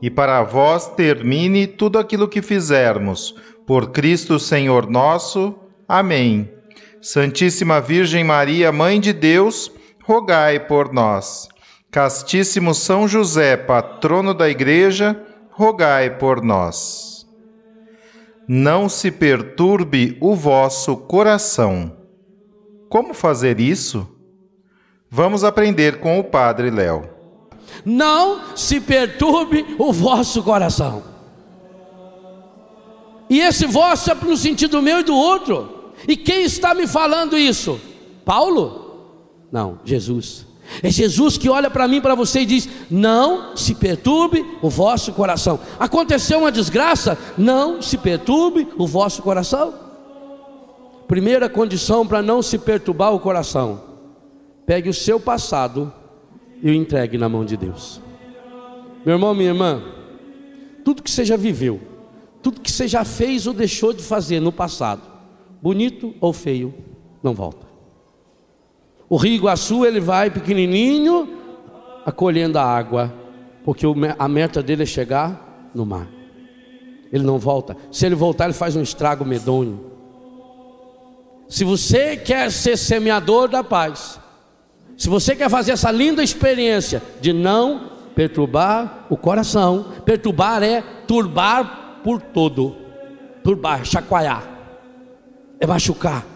e para vós termine tudo aquilo que fizermos. Por Cristo Senhor nosso. Amém. Santíssima Virgem Maria, Mãe de Deus, rogai por nós. Castíssimo São José, patrono da Igreja, rogai por nós. Não se perturbe o vosso coração. Como fazer isso? Vamos aprender com o Padre Léo. Não se perturbe o vosso coração. E esse vosso é no sentido meu e do outro. E quem está me falando isso? Paulo? Não, Jesus. É Jesus que olha para mim, para você e diz: Não se perturbe o vosso coração. Aconteceu uma desgraça? Não se perturbe o vosso coração. Primeira condição para não se perturbar o coração: pegue o seu passado e o entregue na mão de Deus. Meu irmão, minha irmã, tudo que você já viveu, tudo que você já fez ou deixou de fazer no passado, bonito ou feio, não volta. O rio Iguaçu ele vai pequenininho, acolhendo a água, porque a meta dele é chegar no mar. Ele não volta. Se ele voltar, ele faz um estrago medonho. Se você quer ser semeador da paz, se você quer fazer essa linda experiência de não perturbar o coração, perturbar é turbar por todo, turbar, chacoalhar, é machucar.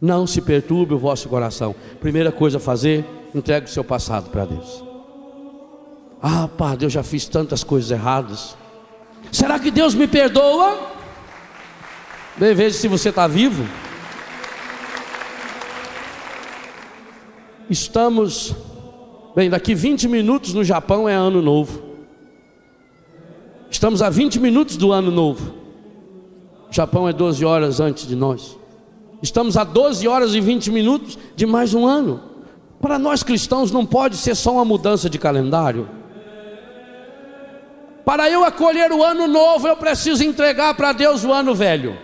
Não se perturbe o vosso coração. Primeira coisa a fazer, entregue o seu passado para Deus. Ah, Padre, eu já fiz tantas coisas erradas. Será que Deus me perdoa? Bem, veja se você está vivo. Estamos, bem, daqui 20 minutos no Japão é ano novo. Estamos a 20 minutos do ano novo. O Japão é 12 horas antes de nós. Estamos a 12 horas e 20 minutos de mais um ano. Para nós cristãos não pode ser só uma mudança de calendário. Para eu acolher o ano novo, eu preciso entregar para Deus o ano velho.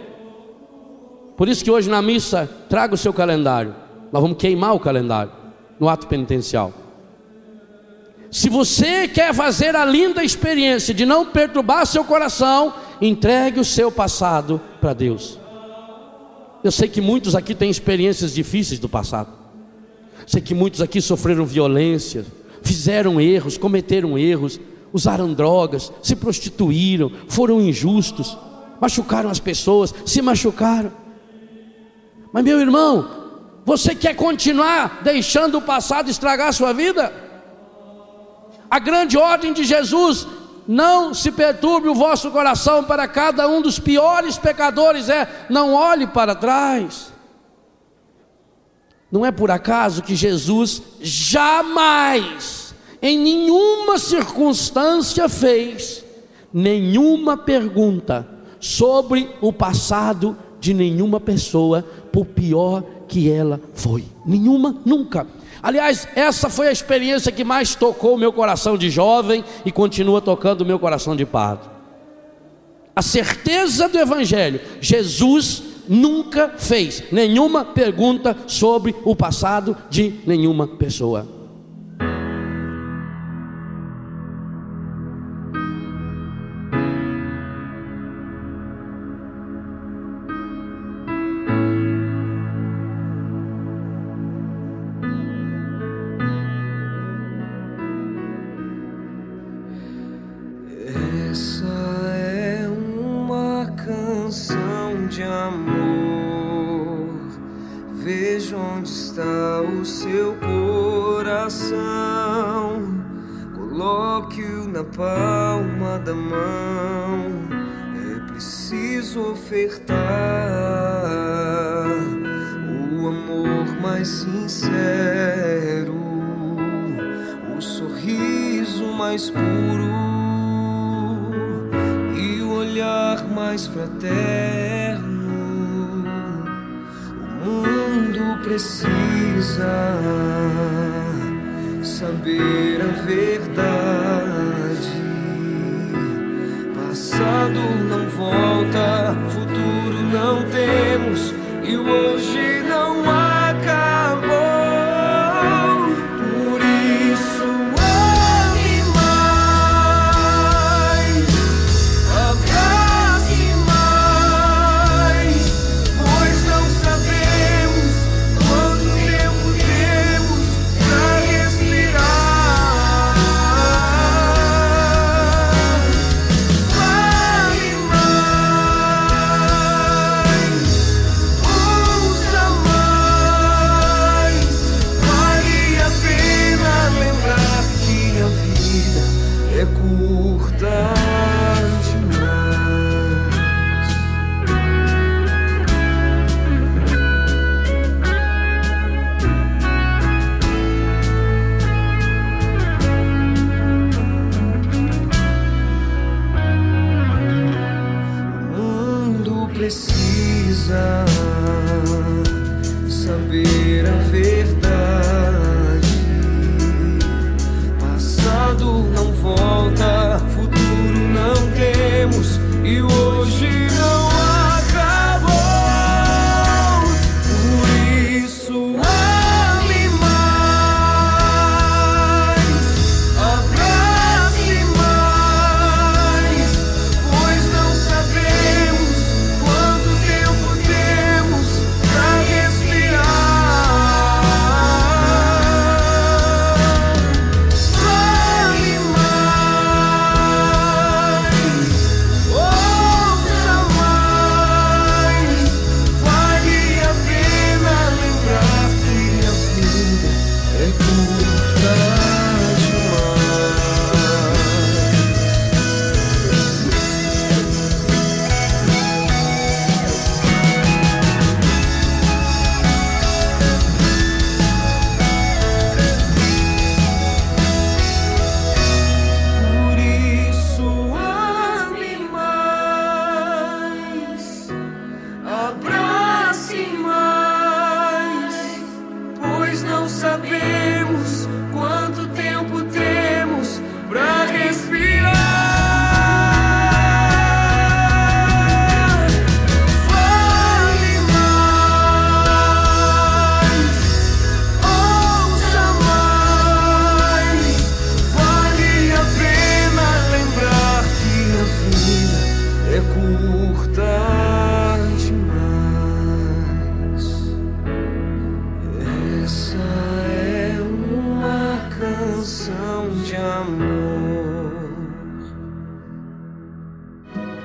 Por isso que hoje na missa, traga o seu calendário. Nós vamos queimar o calendário no ato penitencial. Se você quer fazer a linda experiência de não perturbar seu coração, entregue o seu passado para Deus. Eu sei que muitos aqui têm experiências difíceis do passado. Sei que muitos aqui sofreram violência, fizeram erros, cometeram erros, usaram drogas, se prostituíram, foram injustos, machucaram as pessoas, se machucaram. Mas meu irmão, você quer continuar deixando o passado estragar a sua vida? A grande ordem de Jesus, não se perturbe o vosso coração para cada um dos piores pecadores, é não olhe para trás. Não é por acaso que Jesus jamais, em nenhuma circunstância, fez nenhuma pergunta sobre o passado de nenhuma pessoa, por pior que ela foi. Nenhuma, nunca. Aliás, essa foi a experiência que mais tocou o meu coração de jovem e continua tocando o meu coração de padre. A certeza do Evangelho, Jesus nunca fez nenhuma pergunta sobre o passado de nenhuma pessoa. Coração. Coloque-o na palma da mão. É preciso ofertar o amor mais sincero, o sorriso mais puro olhar mais fraterno. O mundo precisa saber a verdade. Passado não volta, futuro não temos e hoje é curta.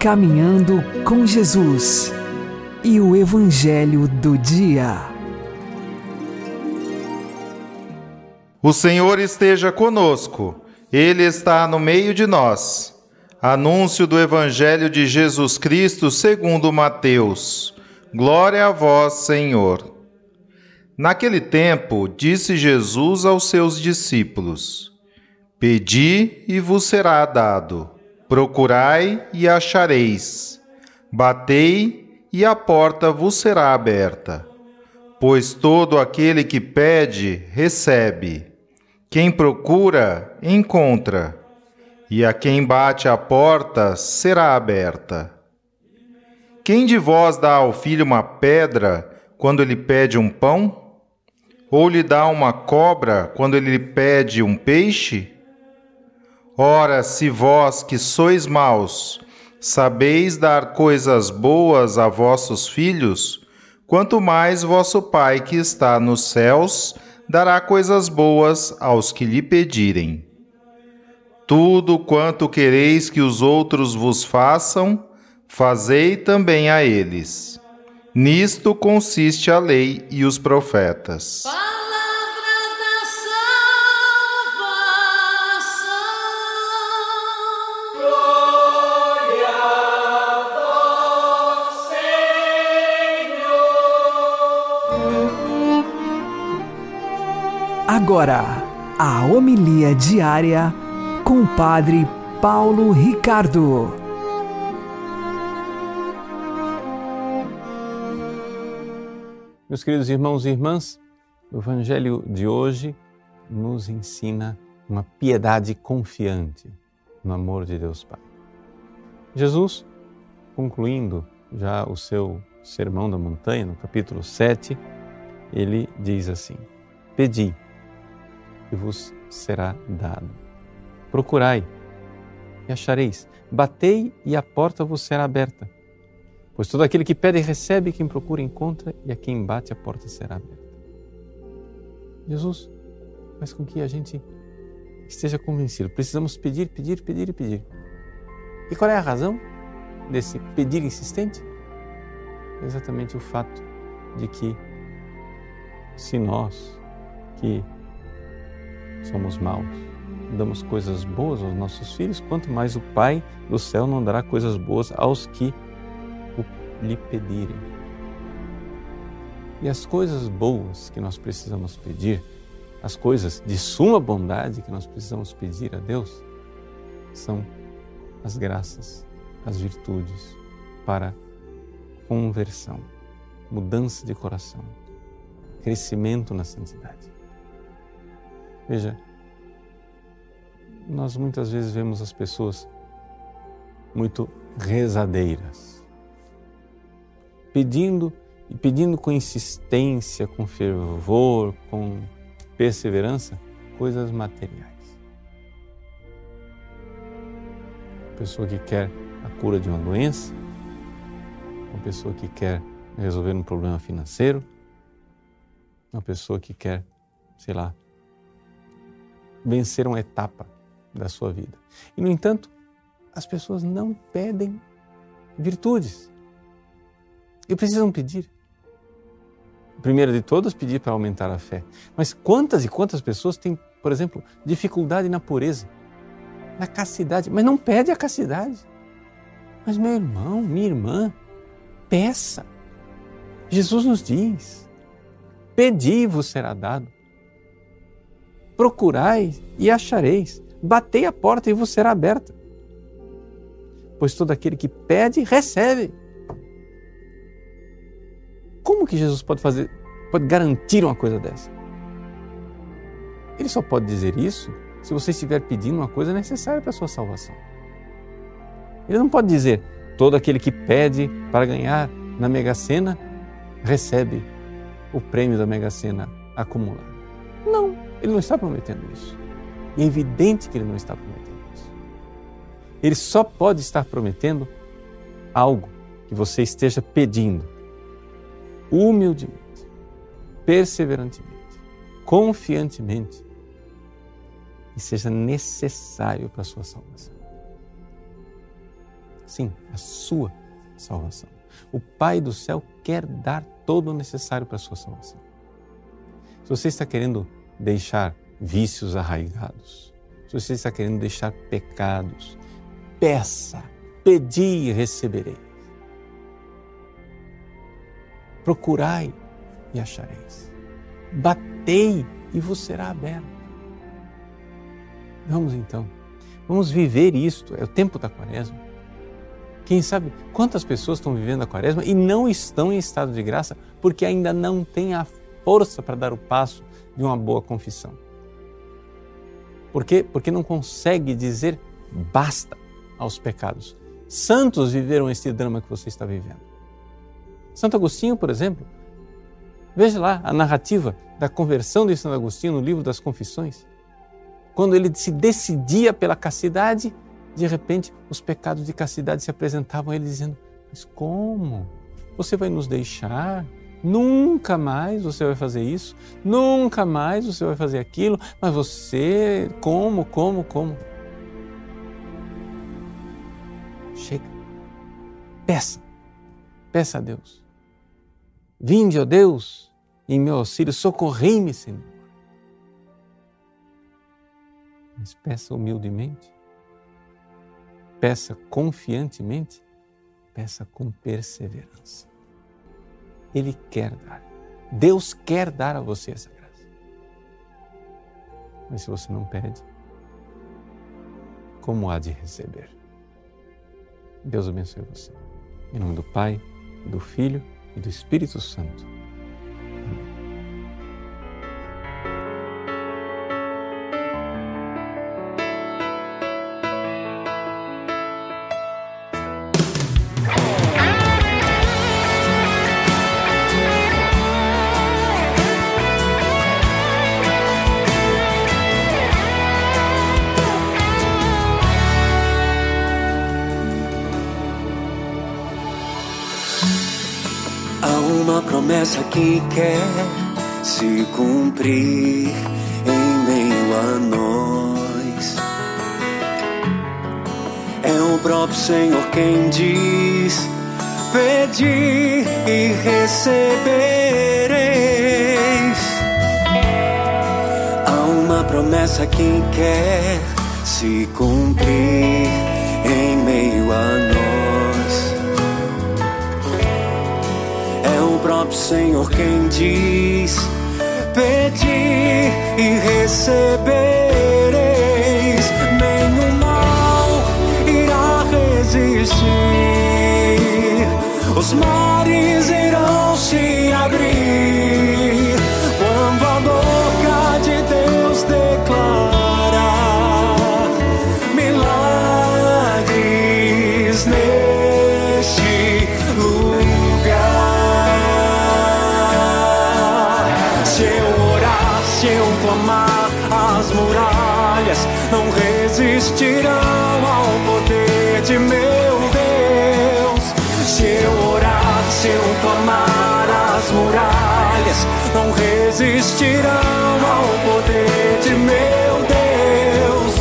Caminhando com Jesus e o Evangelho do Dia. O Senhor esteja conosco, Ele está no meio de nós. Anúncio do Evangelho de Jesus Cristo segundo Mateus. Glória a vós, Senhor. Naquele tempo, disse Jesus aos seus discípulos: Pedi e vos será dado Procurai e achareis, batei e a porta vos será aberta. Pois todo aquele que pede, recebe. Quem procura, encontra. E a quem bate a porta, será aberta. Quem de vós dá ao filho uma pedra quando ele pede um pão? Ou lhe dá uma cobra quando ele lhe pede um peixe? Ora, se vós que sois maus, sabeis dar coisas boas a vossos filhos, quanto mais vosso Pai que está nos céus dará coisas boas aos que lhe pedirem. Tudo quanto quereis que os outros vos façam, fazei também a eles. Nisto consiste a lei e os profetas. Agora, a homilia diária com o Padre Paulo Ricardo. Meus queridos irmãos e irmãs, o Evangelho de hoje nos ensina uma piedade confiante no amor de Deus Pai. Jesus, concluindo já o seu Sermão da Montanha, no capítulo 7, ele diz assim: Pedi e vos será dado. Procurai e achareis. Batei e a porta vos será aberta. Pois todo aquele que pede recebe, quem procura encontra, e a quem bate a porta será aberta. Jesus faz com que a gente esteja convencido. Precisamos pedir, pedir, pedir e pedir. E qual é a razão desse pedir insistente? Exatamente o fato de que se nós que somos maus damos coisas boas aos nossos filhos, quanto mais o Pai do céu não dará coisas boas aos que lhe pedirem. E as coisas boas que nós precisamos pedir, as coisas de suma bondade que nós precisamos pedir a Deus, são as graças, as virtudes para conversão, mudança de coração, crescimento na santidade. Veja, nós muitas vezes vemos as pessoas muito rezadeiras pedindo e pedindo com insistência, com fervor, com perseverança, coisas materiais. Uma pessoa que quer a cura de uma doença, uma pessoa que quer resolver um problema financeiro, uma pessoa que quer, sei lá, vencer uma etapa da sua vida. E, no entanto, as pessoas não pedem virtudes e precisam pedir. Primeiro de todas, pedir para aumentar a fé. Mas quantas e quantas pessoas têm, por exemplo, dificuldade na pureza, na castidade, mas não pede a castidade. Mas meu irmão, minha irmã, peça. Jesus nos diz: Pedi vos será dado. Procurai e achareis. Batei a porta e vos será aberta. Pois todo aquele que pede, recebe. Como que Jesus pode fazer, pode garantir uma coisa dessa? Ele só pode dizer isso se você estiver pedindo uma coisa necessária para a sua salvação. Ele não pode dizer todo aquele que pede para ganhar na Mega Sena recebe o prêmio da Mega Sena acumulado. Não, ele não está prometendo isso. E é evidente que ele não está prometendo isso. Ele só pode estar prometendo algo que você esteja pedindo humildemente, perseverantemente, confiantemente e seja necessário para a sua salvação. Sim, a sua salvação. O Pai do céu quer dar todo o necessário para a sua salvação. Se você está querendo deixar vícios arraigados, se você está querendo deixar pecados, peça, pedi e receberei Procurai e achareis. Batei e vos será aberto. Vamos então, vamos viver isto. É o tempo da quaresma. Quem sabe quantas pessoas estão vivendo a quaresma e não estão em estado de graça porque ainda não têm a força para dar o passo de uma boa confissão. Por quê? Porque não consegue dizer basta aos pecados. Santos viveram este drama que você está vivendo. Santo Agostinho, por exemplo, veja lá a narrativa da conversão de Santo Agostinho no livro das Confissões. Quando ele se decidia pela castidade, de repente os pecados de castidade se apresentavam a ele dizendo: Mas como? Você vai nos deixar? Nunca mais você vai fazer isso, nunca mais você vai fazer aquilo, mas você, como, como, como? Chega, peça, peça a Deus Vinde, ó Deus, em meu auxílio, socorrei-me, Senhor. Mas peça humildemente, peça confiantemente, peça com perseverança. Ele quer dar. Deus quer dar a você essa graça. Mas se você não pede, como há de receber? Deus abençoe você. Em nome do Pai, do Filho e do Espírito Santo. Que quer se cumprir em meio a nós. É o próprio Senhor quem diz: Pedi e recebereis. Há uma promessa que quer se cumprir Senhor quem diz: Pedi e recebereis. Nenhum mal irá resistir. Os mares resistirão ao poder de meu Deus. Se eu orar, se eu clamar, as muralhas não resistirão ao poder de meu Deus.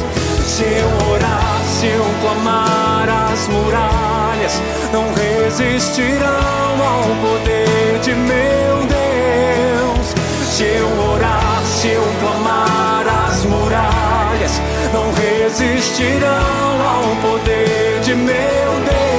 Se eu orar, se eu clamar, as muralhas não resistirão ao poder de meu Deus. Se eu orar, se eu clamar, as muralhas não resistirão ao poder de meu Deus.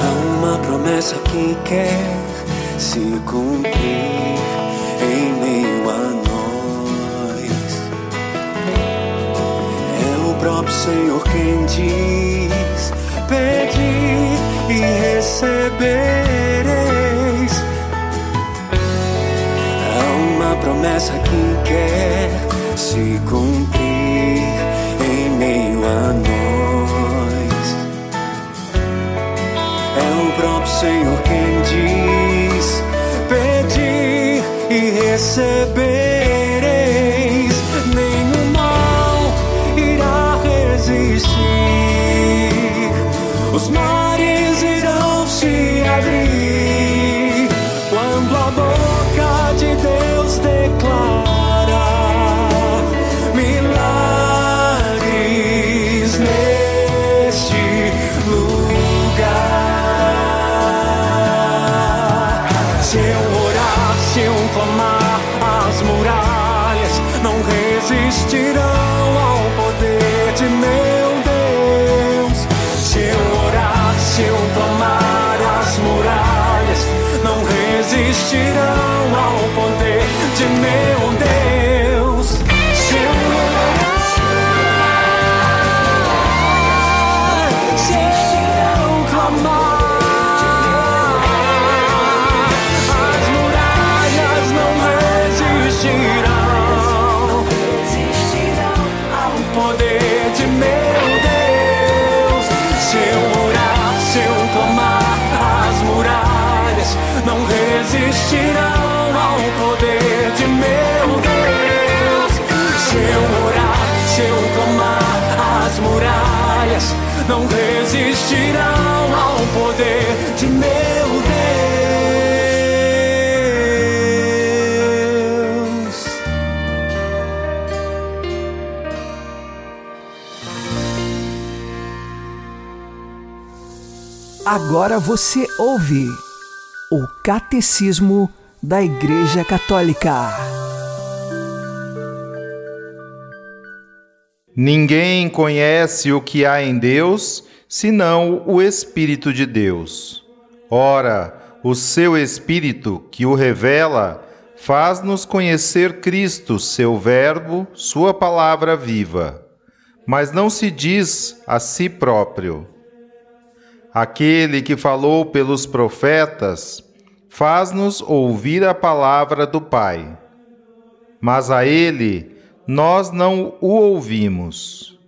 Há uma promessa que quer se cumprir em meio a Senhor quem diz: Pedi e recebereis. Há uma promessa que quer se cumprir em meio a nós. É o próprio Senhor quem diz: Pedi e recebereis. Resistirão ao Agora você ouve o Catecismo da Igreja Católica. Ninguém conhece o que há em Deus senão o Espírito de Deus. Ora, o seu Espírito, que o revela, faz-nos conhecer Cristo, seu Verbo, sua palavra viva. Mas não se diz a si próprio. Aquele que falou pelos profetas faz-nos ouvir a palavra do Pai. Mas a ele nós não o ouvimos.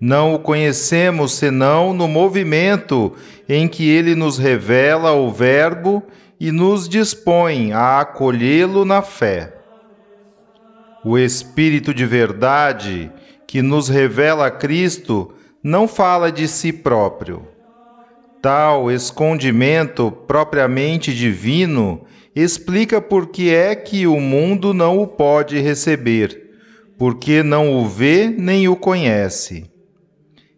Não o conhecemos senão no movimento em que ele nos revela o Verbo e nos dispõe a acolhê-lo na fé. O Espírito de verdade, que nos revela Cristo, não fala de si próprio. Tal escondimento propriamente divino explica por que é que o mundo não o pode receber, porque não o vê nem o conhece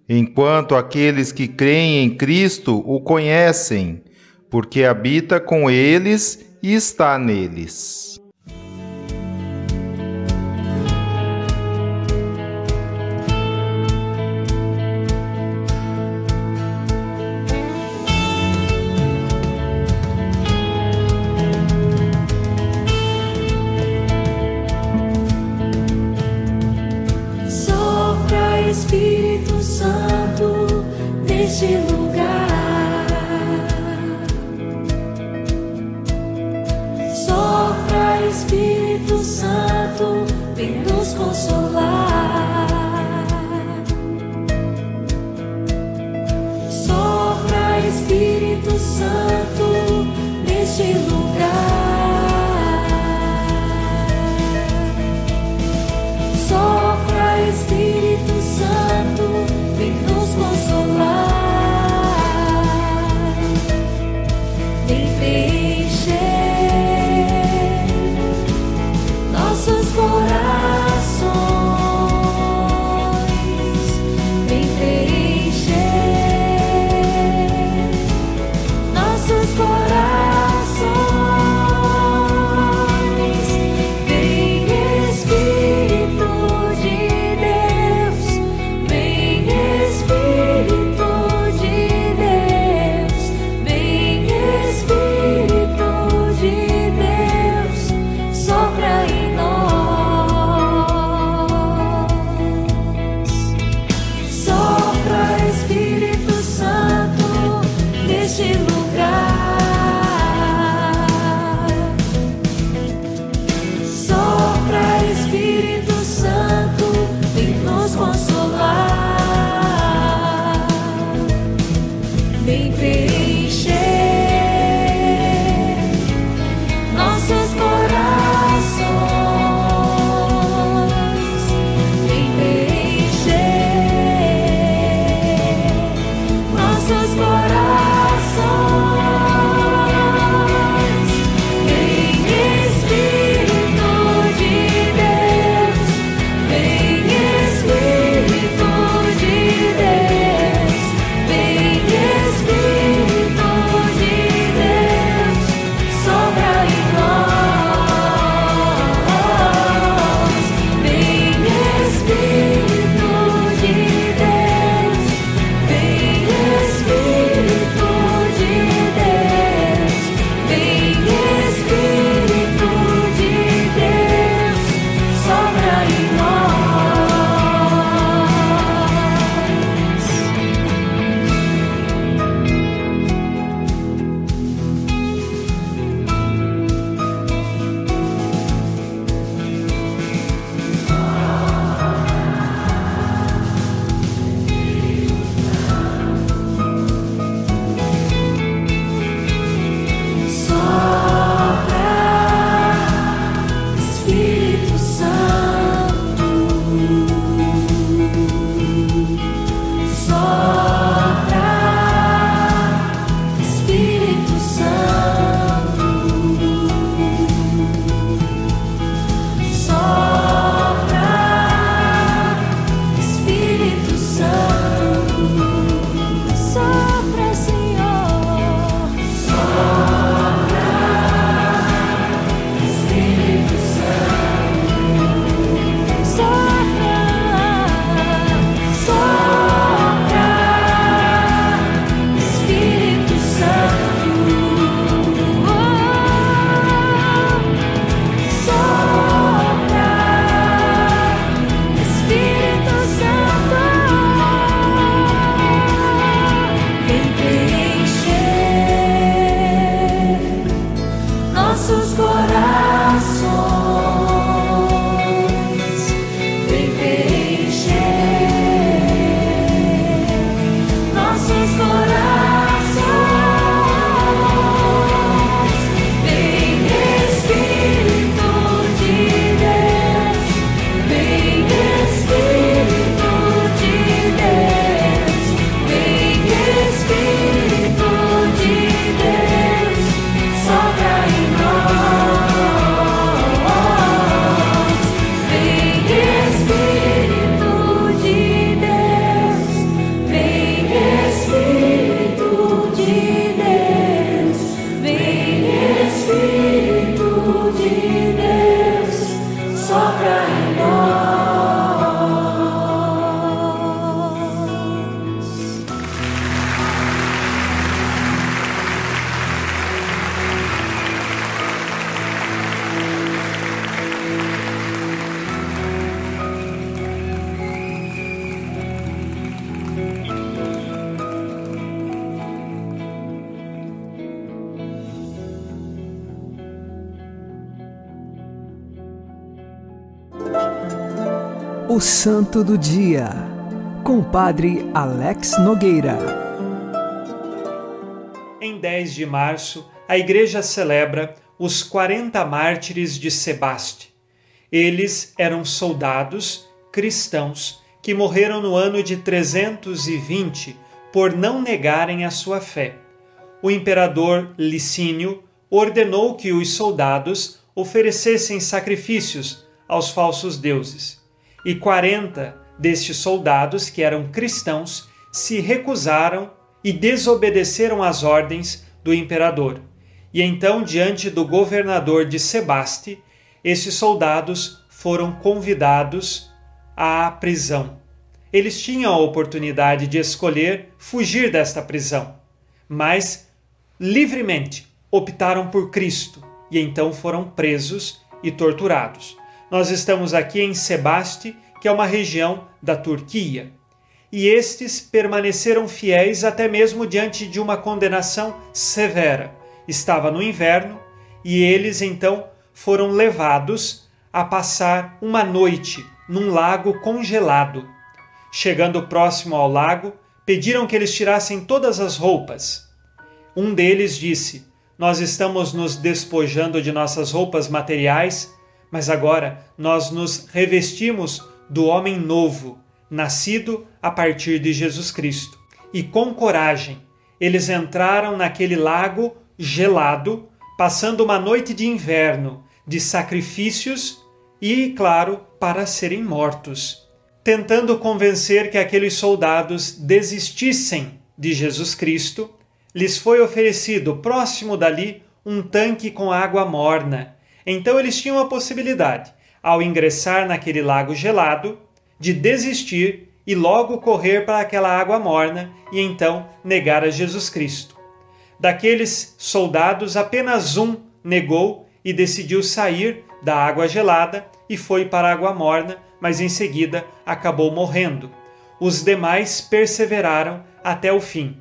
enquanto aqueles que creem em Cristo o conhecem, porque habita com eles e está neles. O Santo do Dia, com o Padre Alex Nogueira. Em 10 de março, a Igreja celebra os 40 mártires de Sebaste. Eles eram soldados cristãos que morreram no ano de 320 por não negarem a sua fé. O imperador Licínio ordenou que os soldados oferecessem sacrifícios aos falsos deuses. E 40 destes soldados, que eram cristãos, se recusaram e desobedeceram às ordens do imperador. E então, diante do governador de Sebaste, esses soldados foram convidados à prisão. Eles tinham a oportunidade de escolher fugir desta prisão, mas livremente optaram por Cristo e então foram presos e torturados. Nós estamos aqui em Sebaste, que é uma região da Turquia. E estes permaneceram fiéis até mesmo diante de uma condenação severa. Estava no inverno e eles então foram levados a passar uma noite num lago congelado. Chegando próximo ao lago, pediram que eles tirassem todas as roupas. Um deles disse: Nós estamos nos despojando de nossas roupas materiais, mas agora nós nos revestimos do homem novo, nascido a partir de Jesus Cristo. E com coragem, eles entraram naquele lago gelado, passando uma noite de inverno, de sacrifícios e, claro, para serem mortos, tentando convencer que aqueles soldados desistissem de Jesus Cristo, lhes foi oferecido próximo dali um tanque com água morna. Então eles tinham a possibilidade, ao ingressar naquele lago gelado, de desistir e logo correr para aquela água morna e então negar a Jesus Cristo. Daqueles soldados, apenas um negou e decidiu sair da água gelada e foi para a água morna, mas em seguida acabou morrendo. Os demais perseveraram até o fim.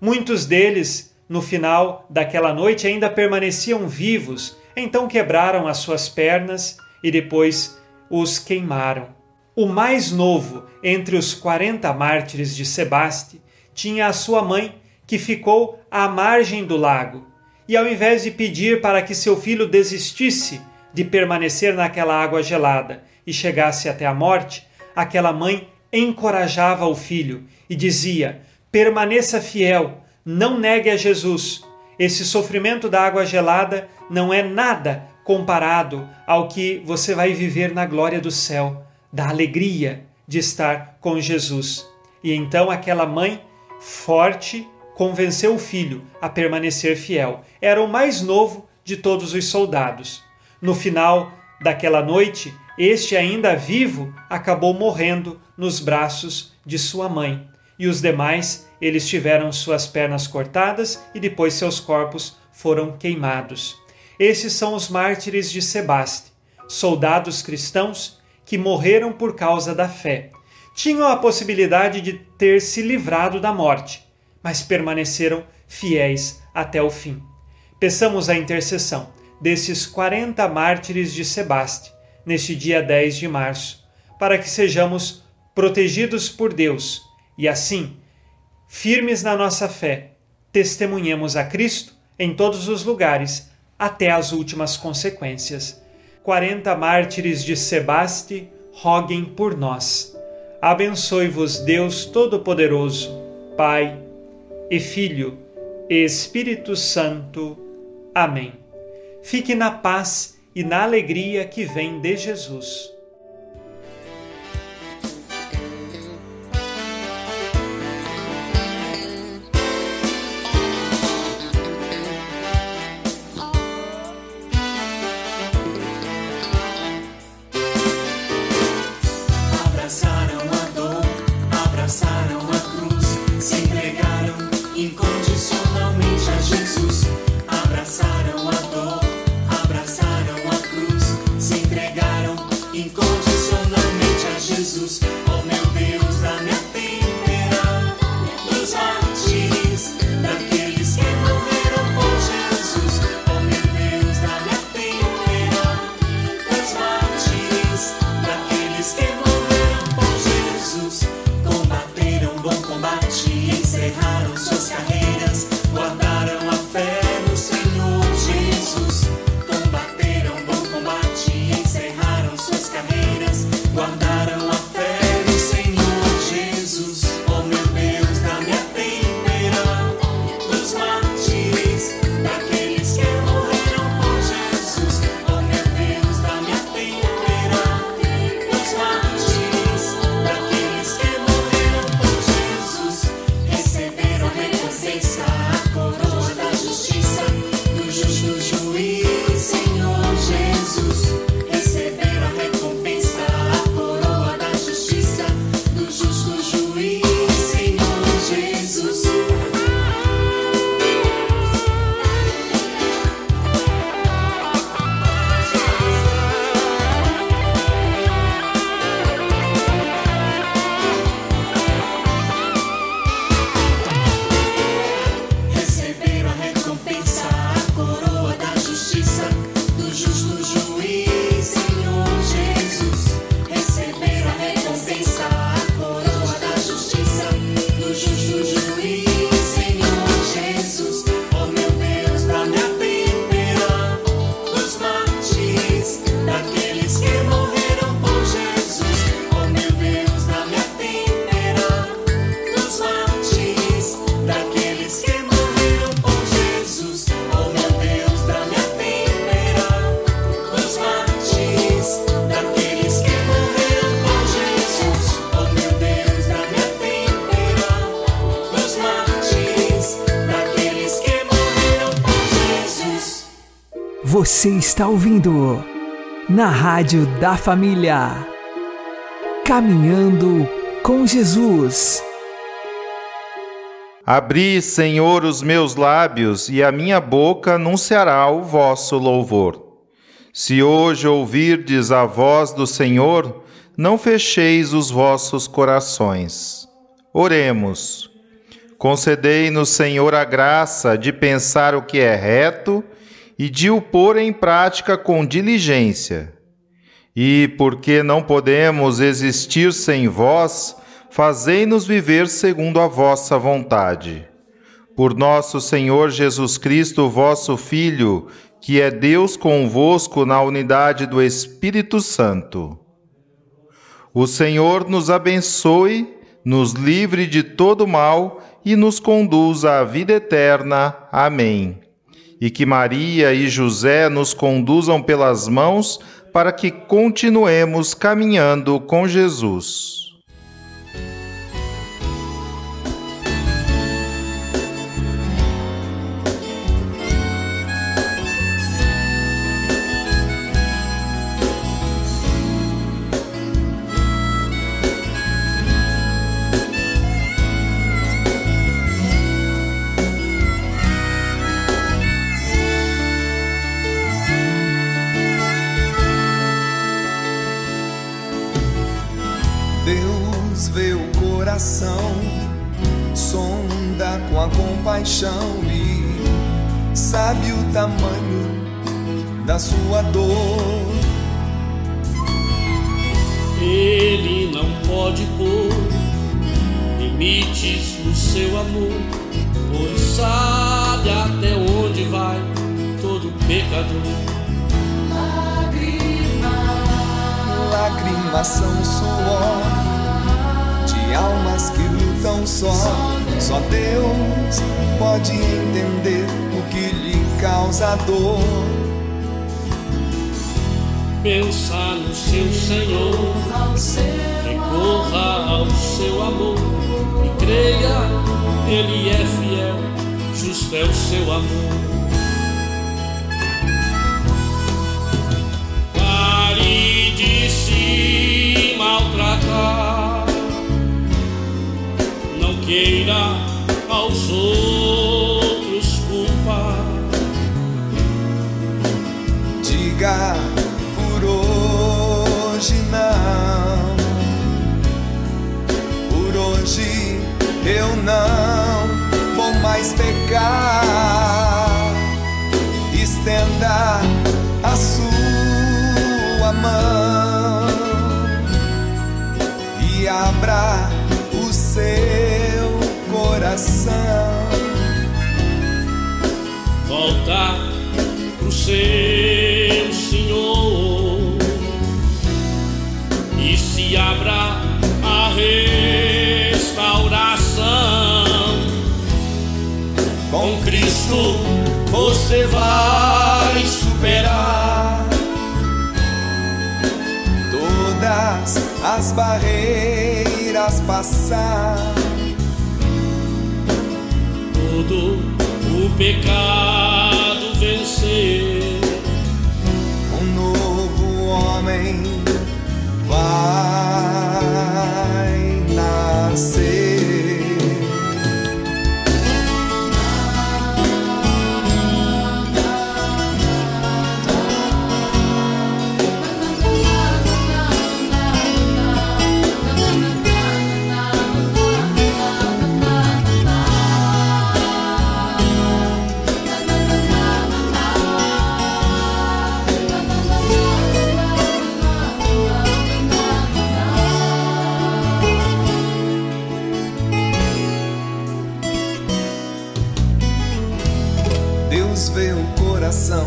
Muitos deles, no final daquela noite, ainda permaneciam vivos, então quebraram as suas pernas e depois os queimaram. O mais novo entre os quarenta mártires de Sebaste tinha a sua mãe, que ficou à margem do lago, e ao invés de pedir para que seu filho desistisse de permanecer naquela água gelada e chegasse até a morte, aquela mãe encorajava o filho e dizia: permaneça fiel, não negue a Jesus. Esse sofrimento da água gelada não é nada comparado ao que você vai viver na glória do céu, da alegria de estar com Jesus. E então aquela mãe forte convenceu o filho a permanecer fiel. Era o mais novo de todos os soldados. No final daquela noite, este ainda vivo acabou morrendo nos braços de sua mãe. E os demais, eles tiveram suas pernas cortadas e depois seus corpos foram queimados. Esses são os mártires de Sebaste, soldados cristãos que morreram por causa da fé. Tinham a possibilidade de ter se livrado da morte, mas permaneceram fiéis até o fim. Peçamos a intercessão desses 40 mártires de Sebaste neste dia 10 de março, para que sejamos protegidos por Deus e assim, firmes na nossa fé, testemunhemos a Cristo em todos os lugares até as últimas consequências. 40 mártires de Sebaste, roguem por nós. Abençoe-vos Deus Todo-Poderoso, Pai e Filho e Espírito Santo. Amém. Fique na paz e na alegria que vem de Jesus. Você está ouvindo na Rádio da Família. Caminhando com Jesus. Abri, Senhor, os meus lábios, e a minha boca anunciará o vosso louvor. Se hoje ouvirdes a voz do Senhor, não fecheis os vossos corações. Oremos. Concedei-nos, Senhor, a graça de pensar o que é reto e de o pôr em prática com diligência. E, porque não podemos existir sem vós, fazei-nos viver segundo a vossa vontade. Por nosso Senhor Jesus Cristo, vosso Filho, que é Deus convosco na unidade do Espírito Santo. O Senhor nos abençoe, nos livre de todo mal e nos conduza à vida eterna. Amém. E que Maria e José nos conduzam pelas mãos para que continuemos caminhando com Jesus. Sua dor. Ele não pode pôr limites no seu amor, pois sabe até onde vai todo pecador. Lágrimas são suor de almas que lutam só. Só Deus pode entender o que lhe causa dor. Pensa no seu Senhor, recorra ao seu amor e creia, Ele é fiel, justo é o seu amor. Pare de se maltratar, não queira aos outros culpar. Diga eu não vou mais pecar. Estenda a sua mão e abra você vai superar todas as barreiras passar. todo o pecado Deus vê o coração,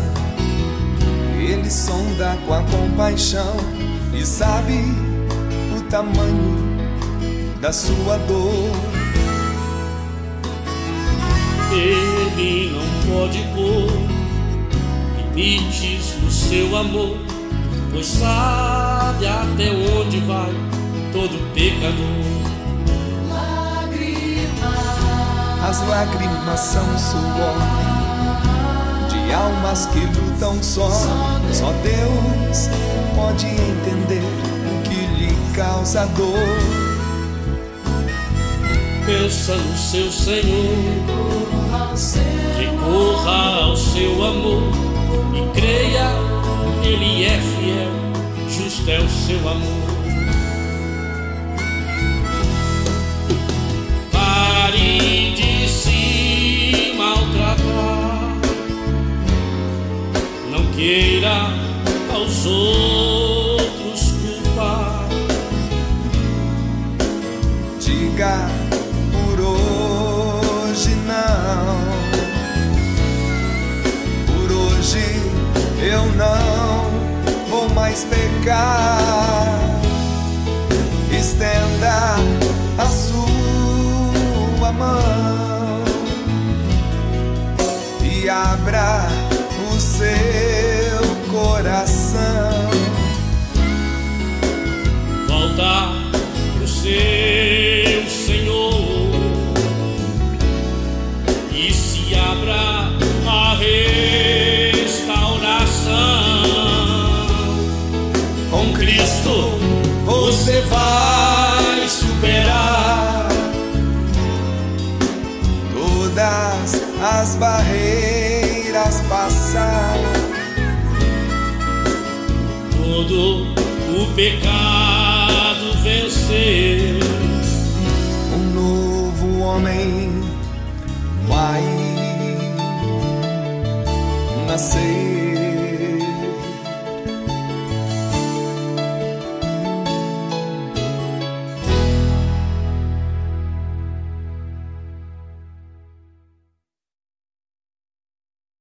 Ele sonda com a compaixão e sabe o tamanho da sua dor. Ele não pode pôr limites no seu amor, pois sabe até onde vai todo pecador. As lágrimas são suor almas que lutam só. Só Deus pode entender o que lhe causa dor. Pensa no seu Senhor, recorra ao seu amor e creia, Ele é fiel, justo é o seu amor. Pare de se queira aos outros culpar. Diga por hoje não. Por hoje eu não vou mais pecar. Estenda a sua mão e abra pecado